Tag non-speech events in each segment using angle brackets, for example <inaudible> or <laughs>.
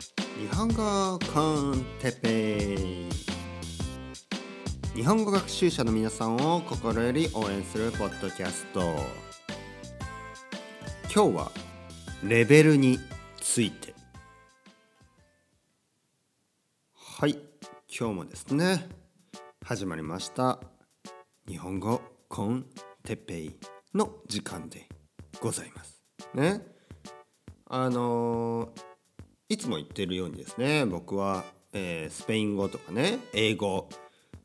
日本語コンテペ日本語学習者の皆さんを心より応援するポッドキャスト。今日はレベルについて。はい。今日もですね。始まりました。日本語コンテッペイの時間でございます。ね。あのーいつも言ってるようにですね僕は、えー、スペイン語とかね英語。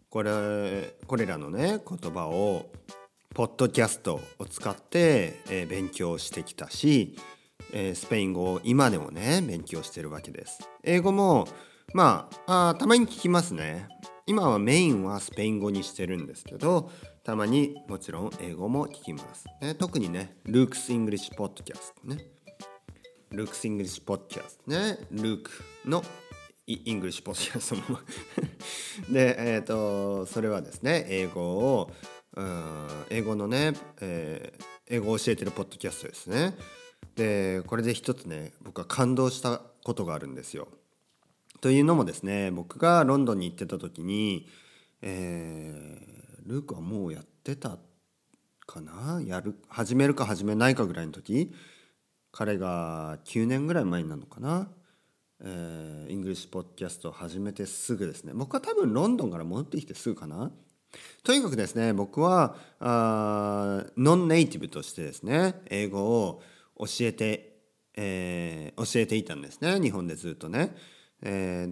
これこれらのね言葉をポッドキャストを使って、えー、勉強してきたし、えー、スペイン語を今でもね勉強してるわけです。英語もまああたまに聞きますね。今はメインはスペイン語にしてるんですけどたまにもちろん英語も聞きます、ね、特にね Luke's English Podcast ね。 Luke's English Podcast ね。 Luke <laughs> の English Podcast のでえっ、ー、とそれはですね英語を英語のね、えー、英語を教えてるポッドキャストですね。でこれで一つね僕は感動したことがあるんですよ。というのもですね僕がロンドンに行ってた時に、えー、ルークはもうやってたかな？やる始めるか始めないかぐらいの時彼が9年ぐらい前なのかな、えー、 English Podcast を始めてすぐですね。僕は多分ロンドンから戻ってきてすぐかな？とにかくですね僕はあノンネイティブとしてですね英語を教えて、えー、教えていたんですね。日本でずっとね、えー、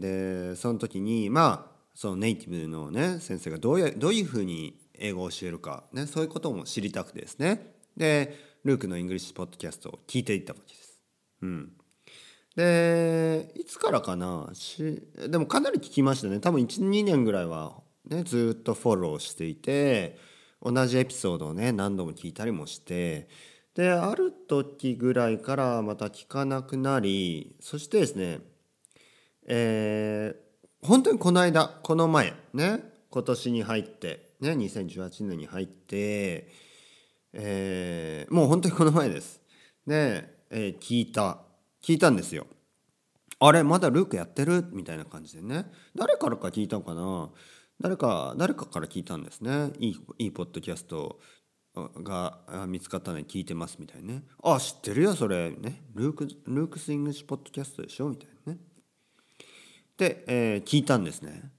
でその時にまあそのネイティブのね先生がどういうどういうふうに英語を教えるか、ね、そういうことも知りたくてですね。でルークの English Podcast を聞いていったわけです。うん、でいつからかな？しでもかなり聞きましたね。多分12年ぐらいは、ね、ずっとフォローしていて同じエピソードをね何度も聞いたりもしてである時ぐらいからまた聞かなくなりそしてですねえー、本当にこの間この前ね今年に入ってね2018年に入ってえー、もう本当にこの前です。で、えー、聞いた。聞いたんですよ。あれまだルークやってる？みたいな感じでね。誰からか聞いたのかな？誰か誰かから聞いたんですね。いいいいポッドキャストが見つかったので聞いてますみたいなね。あ知ってるよそれ。ね。ルーク Luke's English Podcast でしょ？みたいなね。で、えー、聞いたんですね。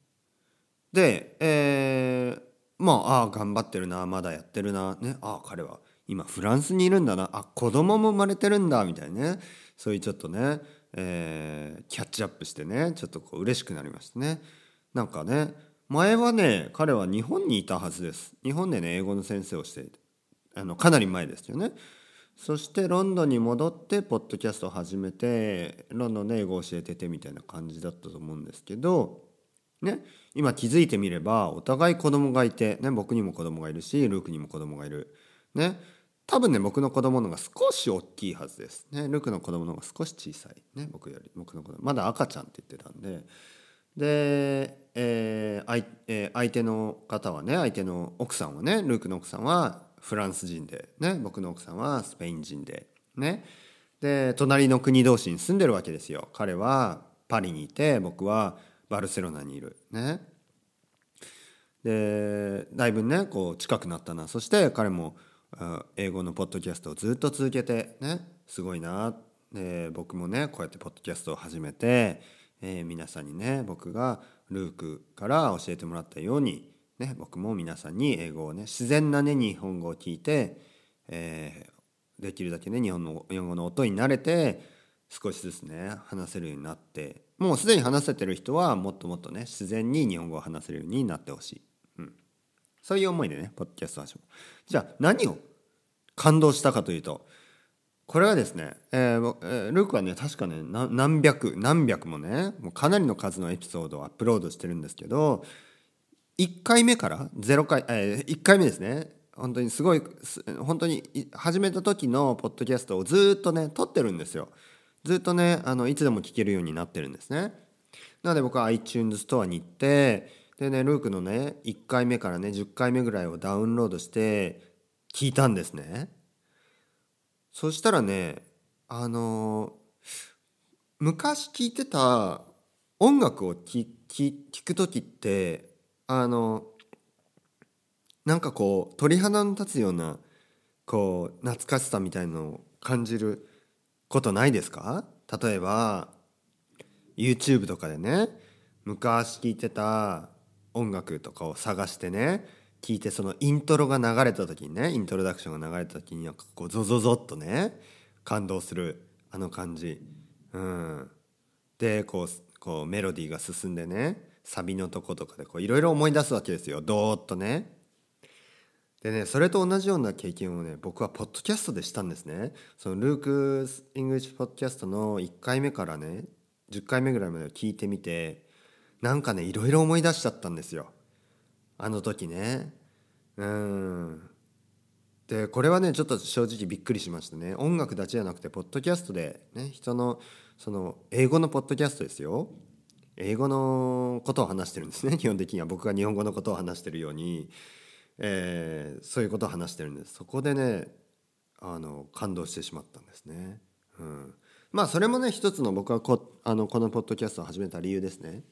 で、えー、まあああ頑張ってるなまだやってるなねああ彼は今フランスにいるんだなあ子供も生まれてるんだみたいなねそういうちょっとね、えー、キャッチアップしてねちょっとこう嬉しくなりましたね。なんかね前はね彼は日本にいたはずです。日本でね英語の先生をしてあのかなり前ですよね。そしてロンドンに戻ってポッドキャストを始めてロンドンで英語を教えててみたいな感じだったと思うんですけどね、今気づいてみればお互い子供がいて、ね、僕にも子供がいるしルークにも子供がいる。ね、多分ね僕の子供の方が少し大きいはずです。ね、ルークの子供の方が少し小さい。ね、僕より僕の子供まだ赤ちゃんって言ってたんで。で、えー相えー、相手の方はね相手の奥さんはねルークの奥さんはフランス人で、ね、僕の奥さんはスペイン人で。ね、で隣の国同士に住んでるわけですよ。彼はパリにいて僕はバルセロナにいる。ね。でだいぶねこう近くなったな。そして彼も英語のポッドキャストをずっと続けてね。すごいな。で僕もねこうやってポッドキャストを始めて、えー、皆さんにね僕がルークから教えてもらったように、ね、僕も皆さんに英語をね自然なね日本語を聞いて、えー、できるだけね日本の日本語の音に慣れて少しずつね話せるようになってもうすでに話せてる人はもっともっとね自然に日本語を話せるようになってほしい、うん、そういう思いでねポッドキャスト始めじゃあ何を感動したかというとこれはですね、えー、ルークはね確かね何百何百もねもうかなりの数のエピソードをアップロードしてるんですけど1回目から0回、えー、1回目ですね本当にすごい本当に始めた時のポッドキャストをずっとね撮ってるんですよ。ずっとねあのいつでも聴けるようになってるんですね。なので僕は iTunes ストアに行ってでねルークのね1回目からね10回目ぐらいをダウンロードして聞いたんですね。そしたらねあの昔聴いてた音楽を聴く時ってあのなんかこう鳥肌の立つようなこう懐かしさみたいのを感じることないですか？例えば YouTube とかでね昔聴いてた音楽とかを探してね聞いてそのイントロが流れた時にねイントロダクションが流れた時にはこうゾゾゾッとね感動するあの感じ。うん、でこうこうメロディーが進んでねサビのとことかでいろいろ思い出すわけですよドーッとね。でねそれと同じような経験をね僕はポッドキャストでしたんですね。その Luke English Podcast の1回目からね10回目ぐらいまで聞いてみてなんかねいろいろ思い出しちゃったんですよ。あの時ね。うん。でこれはねちょっと正直びっくりしましたね。音楽だけじゃなくてポッドキャストでね人のその英語のポッドキャストですよ。英語のことを話してるんですね基本的には。僕が日本語のことを話してるように、えー、そういうことを話してるんです。そこでねあの感動してしまったんですね、うん、まあそれもね一つの僕はこあのこのポッドキャストを始めた理由ですね。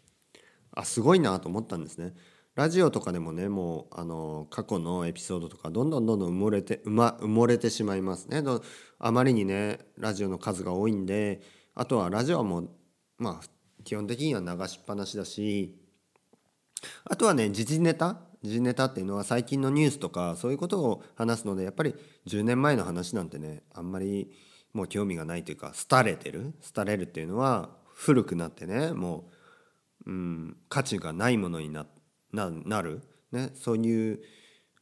あすごいなと思ったんですね。ラジオとかでもねもうあの過去のエピソードとかどんどんどんどん埋もれて埋,、ま、埋もれてしまいますね。あまりにねラジオの数が多いんであとはラジオはもうまあ基本的には流しっぱなしだしあとはね時事ネタ時事ネタっていうのは最近のニュースとかそういうことを話すのでやっぱり10年前の話なんてねあんまりもう興味がないというか廃れてる廃れるっていうのは古くなってねもう、うん、価値がないものになる、ね、そういう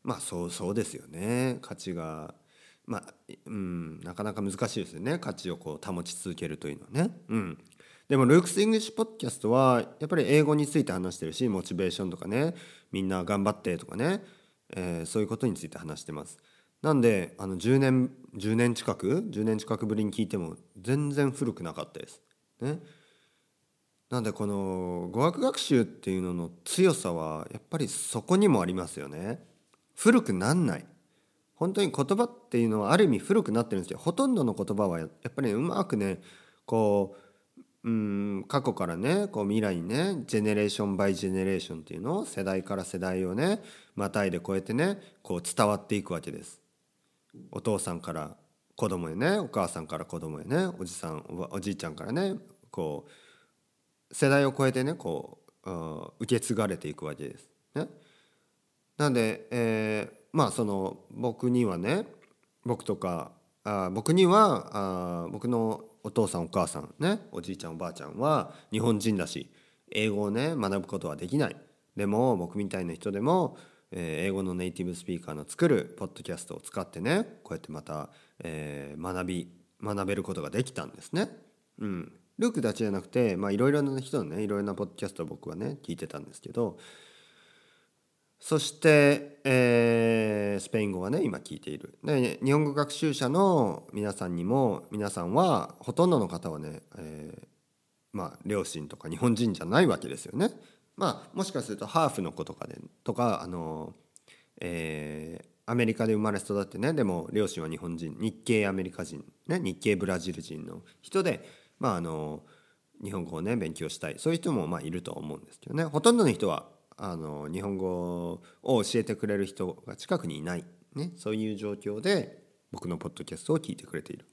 まあそうそうですよね。価値がまあうんなかなか難しいですよね。価値をこう保ち続けるというのはね。うん、でも Luke's English Podcast はやっぱり英語について話してるしモチベーションとかねみんな頑張ってとかね、えー、そういうことについて話してます。なんであの10年10年近く10年近くぶりに聞いても全然古くなかったです。ね。なんでこの語学学習っていうのの強さはやっぱりそこにもありますよね。古くなんない。本当に言葉っていうのはある意味古くなってるんですよ。ほとんどの言葉はやっぱりうまくねこううん過去からねこう未来にねジェネレーションバイジェネレーションっていうのを世代から世代をねまたいで超えてねこう伝わっていくわけです。お父さんから子供へねお母さんから子供へねおじさんおじいちゃんからねこう世代を超えてねこう受け継がれていくわけです。ね、なんで、えー、まあその僕にはね僕とかあ僕にはあ僕のお父さんお母さんねおじいちゃんおばあちゃんは日本人だし英語をね学ぶことはできないでも僕みたいな人でも、えー、英語のネイティブスピーカーの作るポッドキャストを使ってねこうやってまた、えー、学び学べることができたんですね。うん、ルークだけじゃなくていろいろな人のねいろいろなポッドキャストを僕はね聞いてたんですけどそして、えー、スペイン語はね今聞いている。で日本語学習者の皆さんにも皆さんはほとんどの方はね、えー、まあ両親とか日本人じゃないわけですよね。まあもしかするとハーフの子とかでとかあの、えー、アメリカで生まれ育ってねでも両親は日本人日系アメリカ人、ね、日系ブラジル人の人でまああの日本語をね勉強したい。そういう人もまあいると思うんですけどね。ほとんどの人はあの日本語を教えてくれる人が近くにいない、ね、そういう状況で僕のポッドキャストを聞いてくれている。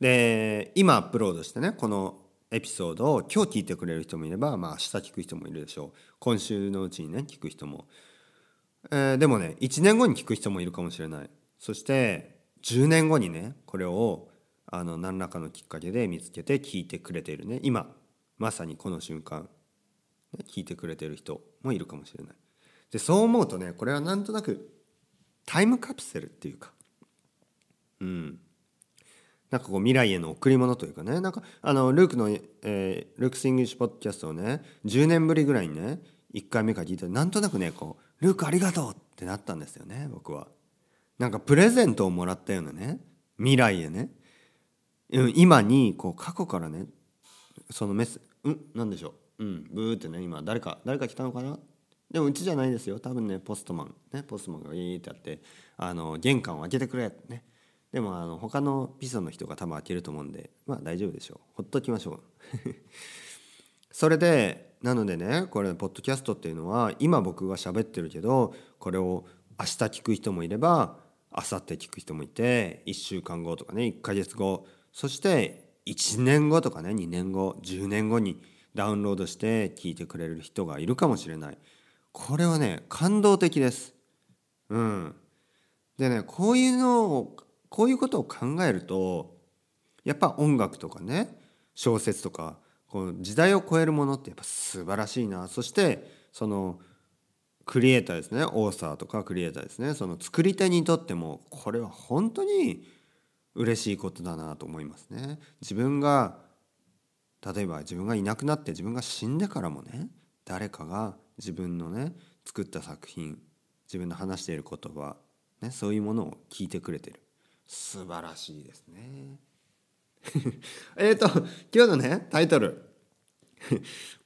で今アップロードしてねこのエピソードを今日聞いてくれる人もいればまあ明日聞く人もいるでしょう。今週のうちにね聞く人も、えー、でもね1年後に聞く人もいるかもしれない。そして10年後にねこれをあの何らかのきっかけで見つけて聞いてくれているね。今まさにこの瞬間。聞いてくれてる人もいるかもしれない。でそう思うとねこれはなんとなくタイムカプセルっていうか。うん。なんかこう未来への贈り物というかね。なんかあのルークの、えー、 Luke's English Podcast をね10年ぶりぐらいにね1回目から聞いたらなんとなくねこう「ルークありがとう!」ってなったんですよね僕は。なんかプレゼントをもらったようなね未来へね。今にこう過去からねそのメスうん何でしょう。うんブーってね今誰か誰か来たのかな？でもうちじゃないですよ。多分ねポストマン。ねポストマンがいいってやってあの玄関を開けてくれってね。でもあの他のピソの人が多分開けると思うんでまあ大丈夫でしょう。ほっときましょう。<laughs> それでなのでねこれポッドキャストっていうのは今僕が喋ってるけどこれを明日聞く人もいれば明後日聞く人もいて1週間後とかね1ヶ月後。そして1年後とかね2年後10年後にダウンロードして聞いてくれる人がいるかもしれない。これはね感動的です。うん。でねこういうのをこういうことを考えるとやっぱ音楽とかね小説とかこう時代を超えるものってやっぱ素晴らしいな。そしてそのクリエイターですね。オーサーとかクリエイターですね。その作り手にとってもこれは本当に嬉しいことだなと思いますね。自分が例えば自分がいなくなって自分が死んでからもね誰かが自分のね作った作品自分の話している言葉、ね、そういうものを聞いてくれてる。素晴らしいですね。<laughs> えっと今日のねタイトル。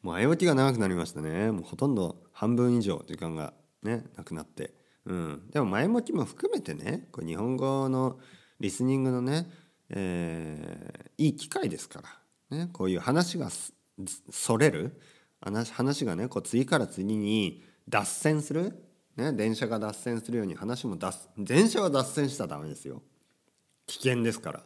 も <laughs> う前置きが長くなりましたね。もうほとんど半分以上時間がねなくなって、うん、でも前置きも含めてねこれ日本語のリスニングのね、えー、いい機会ですから、ね、こういう話がそれる？話がねこう次から次に脱線する、ね、電車が脱線するように話も脱電車は脱線したらダメですよ。危険ですから、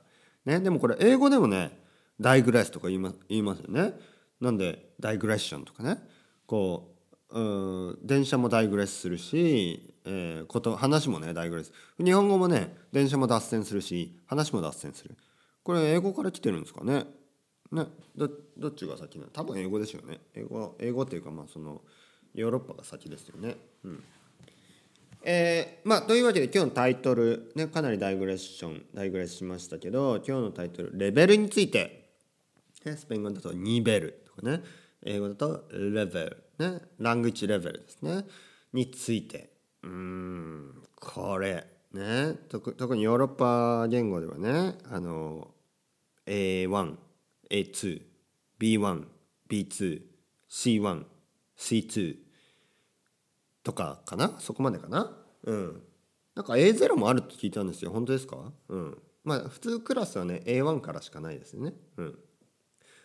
ね、でもこれ英語でもねダイグレスとか言いま言いますよね。なんでダイグレッションとかね。こううん電車もダイグレスするし、えー、こと話もねダイグレス日本語もね電車も脱線するし話も脱線する。これ英語から来てるんですかね？ねどどっちが先なの？多分英語ですよね。英語英語っていうかまあそのヨーロッパが先ですよね。うん。えー、まあというわけで今日のタイトルねかなりダイグレッションダイグレスしましたけど今日のタイトルレベルについて、ね、スペイン語だとニベルとかね。英語だとレベルね。ラングチレベルですね。について。うん。これね。特特にヨーロッパ言語ではねあの A1 A2 B1 B2 C1 C2 とかかな？そこまでかな？うん。なんか A0 もあるって聞いたんですよ。本当ですか？うん。まあ普通クラスはね A1 からしかないですよね。うん。だか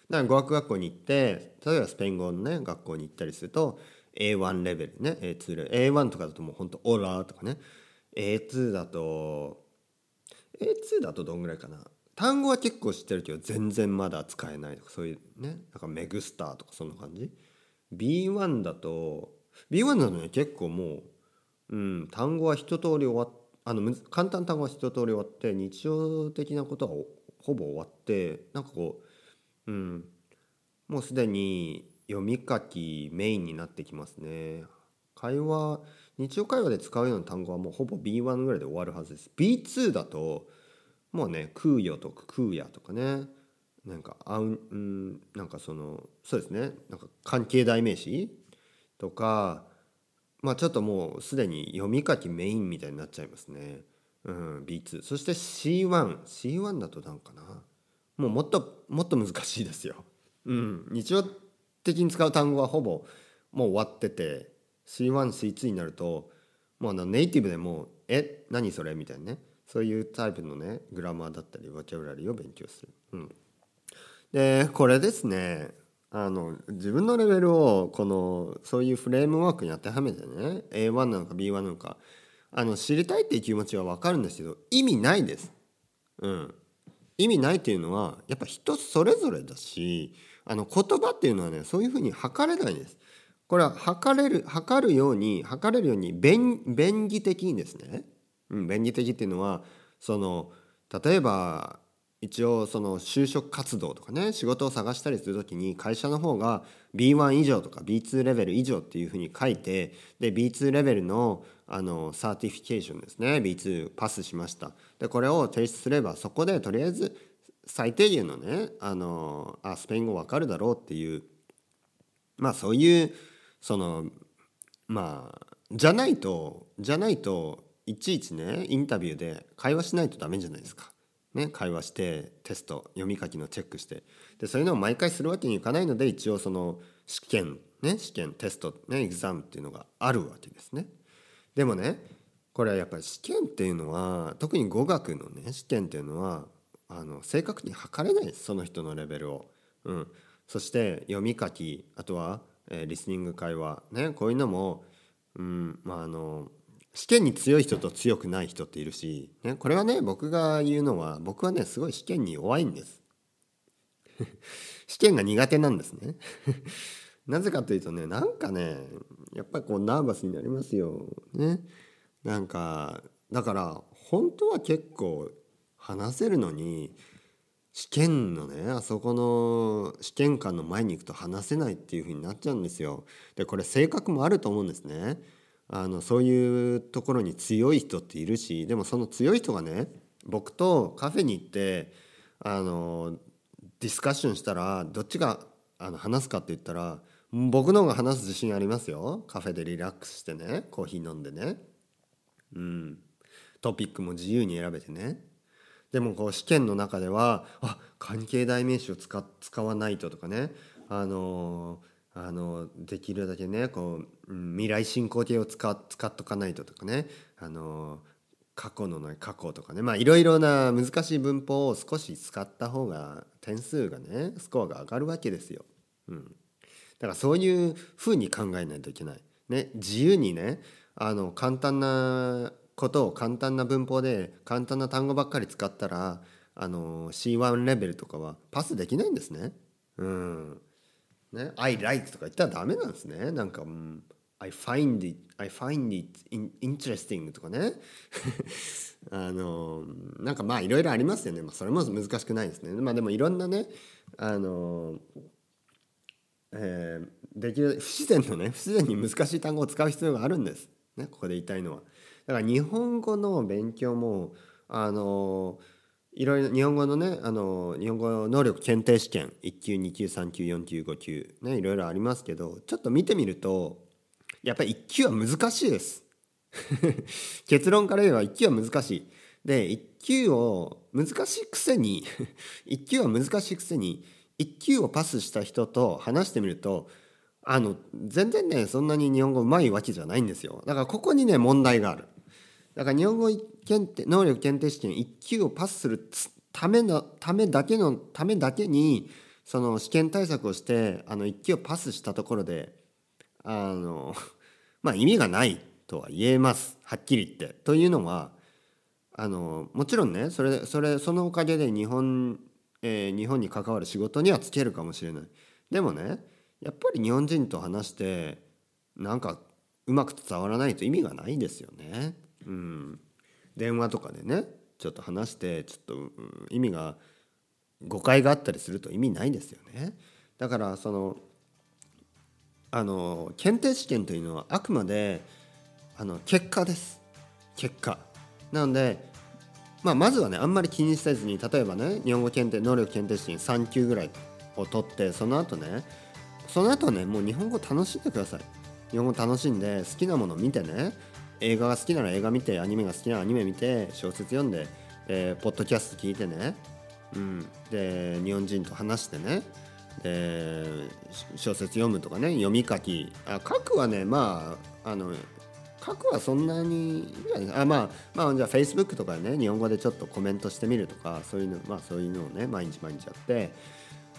ら語学学校に行って例えばスペイン語のね学校に行ったりすると A1 レベルね A2 レベル A1 とかだともうほんとオラーとかね。A2 だと A2 だとどんぐらいかな？単語は結構知ってるけど全然まだ使えないとかそういうねなんかメグスターとかそんな感じ？B1 だと B1 だとね結構もう、うん、単語は一通り終わっあの簡単単語は一通り終わって日常的なことはほぼ終わってなんかこう、うん、もうすでに読み書きメインになってきますね。会話日常会話で使うような単語はもうほぼ B1 ぐらいで終わるはずです。B2 だともうね空よとか空やとかね。なんかあうん、なんかそのそうですね。なんか関係代名詞とかまあちょっともうすでに読み書きメインみたいになっちゃいますね。うん、B2 そして C1C1 だとなんかな。もうもっともっと難しいですよ。うん、日常的に使う単語はほぼもう終わってて C1C2 になるともうあのネイティブでも「え何それ?」みたいなね。そういうタイプのねグラマーだったりボキャブラリーを勉強する。うん、でこれですねあの自分のレベルをこのそういうフレームワークに当てはめてね A1 なのか B1 なのかあの知りたいっていう気持ちは分かるんですけど意味ないです。うん、意味ないっていうのはやっぱ人それぞれだしあの言葉っていうのはねそういうふうに測れないです。これは測れる測るように測れるように便便宜的にですね、うん、便宜的っていうのはその例えば一応その就職活動とかね仕事を探したりする時に会社の方が B1 以上とか B2 レベル以上っていうふうに書いてで B2 レベルのあの certification ですね B2 パスしました。でこれを提出すればそこでとりあえず最低限のねあのあスペイン語わかるだろうっていうまあそういうそのまあじゃないとじゃないといちいちねインタビューで会話しないとダメじゃないですか。ね、会話してテスト読み書きのチェックしてでそういうのを毎回するわけにいかないので一応その試験ね試験テストねエグザムっていうのがあるわけですね。でもねこれはやっぱり試験っていうのは特に語学のね試験っていうのはあの正確に測れないですその人のレベルを。うん、そして読み書きあとは、えー、リスニング会話ねこういうのも、うんまあ、あの試験に強い人と強くない人っているし、ね、これはね僕が言うのは僕はねすごい試験に弱いんです <laughs> 試験が苦手なんですね <laughs> なぜかというとねなんかねやっぱりこうナーバスになりますよねなんかだから本当は結構話せるのに試験のねあそこの試験官の前に行くと話せないっていう風になっちゃうんですよ。でこれ性格もあると思うんですね。あのそういうところに強い人っているしでもその強い人がね僕とカフェに行ってあのディスカッションしたらどっちがあの話すかって言ったら僕の方が話す自信ありますよ。カフェでリラックスしてねコーヒー飲んでね。うん。トピックも自由に選べてね。でもこう試験の中ではあ関係代名詞を使使わないととかね。あのーあのできるだけねこう、未来進行形を使使っとかないととかねあの過去のね過去とかねまあいろいろな難しい文法を少し使った方が点数がねスコアが上がるわけですよ。うん、だからそういうふうに考えないといけない。ね、自由にねあの簡単なことを簡単な文法で簡単な単語ばっかり使ったらあの C1 レベルとかはパスできないんですね。うんね、I like とか言ったらダメなんですね。なんか、うん、I find it, I find it interesting とかね。<laughs> あの、なんかまあいろいろありますよね。まあそれも難しくないですね。まあでもいろんなね、あの、えー、できる、不自然のね、不自然に難しい単語を使う必要があるんです。ね、ここで言いたいのは。だから日本語の勉強も、あの、いろいろ日本語のねあの日本語能力検定試験1級2級3級4級5級ねいろいろありますけどちょっと見てみるとやっぱり1級は難しいです。<laughs> 結論から言えば1級は難しい。で1級を難しいくせに <laughs> 1級は難しいくせに1級をパスした人と話してみるとあの全然ねそんなに日本語うまいわけじゃないんですよ。だからここにね問題がある。だから日本語検定能力検定試験1級をパスするためのためだけのためだけにその試験対策をしてあの1級をパスしたところであの <laughs> まあ意味がないとは言えますはっきり言って。というのはあのもちろんねそれそれそのおかげで日本、えー、日本に関わる仕事にはつけるかもしれない。でもねやっぱり日本人と話してなんかうまく伝わらないと意味がないですよね。うん、電話とかでねちょっと話してちょっと、うん、意味が誤解があったりすると意味ないですよね。だからそのあの検定試験というのはあくまであの結果です。結果。なので、まあ、まずはねあんまり気にせずに例えばね日本語検定能力検定試験3級ぐらいを取ってその後ねその後ねもう日本語楽しんでください。日本語楽しんで好きなもの見てね映画が好きなら映画見てアニメが好きならアニメ見て小説読んで、えー、ポッドキャスト聞いてね、うん、で日本人と話してね。で小説読むとかね。読み書き。あ書くはねまああの書くはそんなにあまあまあじゃあ Facebook とかね日本語でちょっとコメントしてみるとかそういうのまあそういうのをね毎日毎日やって。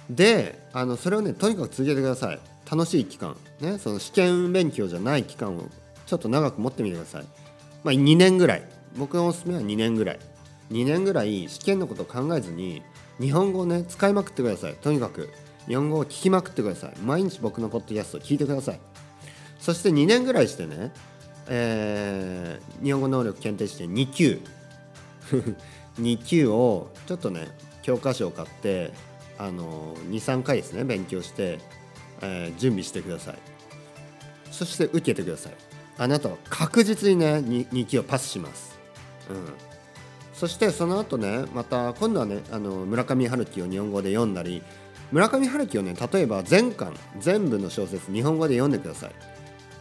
であのそれをねとにかく続けてください。楽しい期間。ね。その試験勉強じゃない期間をちょっと長く持ってみてください。まあ、2年ぐらい。僕のおすすめは2年ぐらい。2年ぐらい試験のことを考えずに日本語をね使いまくってください。とにかく日本語を聞きまくってください。毎日僕のポッドキャストを聞いてください。そして2年ぐらいしてね、えー、日本語能力検定試験2級。<laughs> 2級をちょっとね教科書を買ってあの23回ですね勉強して、えー、準備してください。そして受けてください。あなたは確実にね 2, 2級をパスします、うん、そしてその後ねまた今度はねあの村上春樹を日本語で読んだり村上春樹をね例えば全巻全部の小説日本語で読んでください。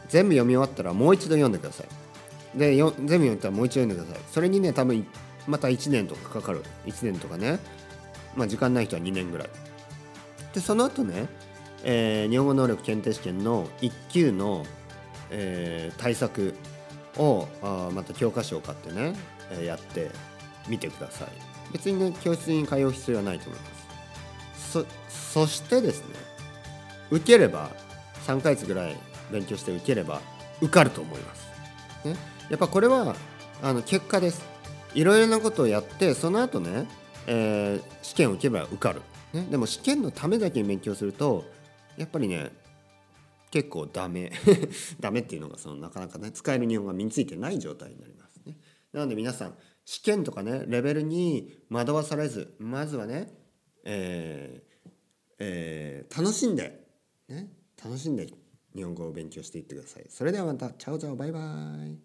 全部読み終わったらもう一度読んでください。でよ全部読んだらもう一度読んでください。それにね多分また1年とかかかる。1年とかね。まあ時間ない人は2年ぐらい。でその後ね、えー、日本語能力検定試験の1級のえー、対策をあまた教科書を買ってね、えー、やってみてください。別にね教室に通う必要はないと思います。そそしてですね受ければ3ヶ月ぐらい勉強して受ければ受かると思います、ね、やっぱこれはあの結果です。いろいろなことをやってその後ね、えー、試験を受けば受かる、ね、でも試験のためだけに勉強するとやっぱりね結構ダメ。<laughs> ダメっていうのがそのなかなかね使える日本語が身についてない状態になりますね。なので皆さん試験とかねレベルに惑わされずまずはね、えーえー、楽しんで、ね、楽しんで日本語を勉強していってください。それではまたチャオチャオバイバイ。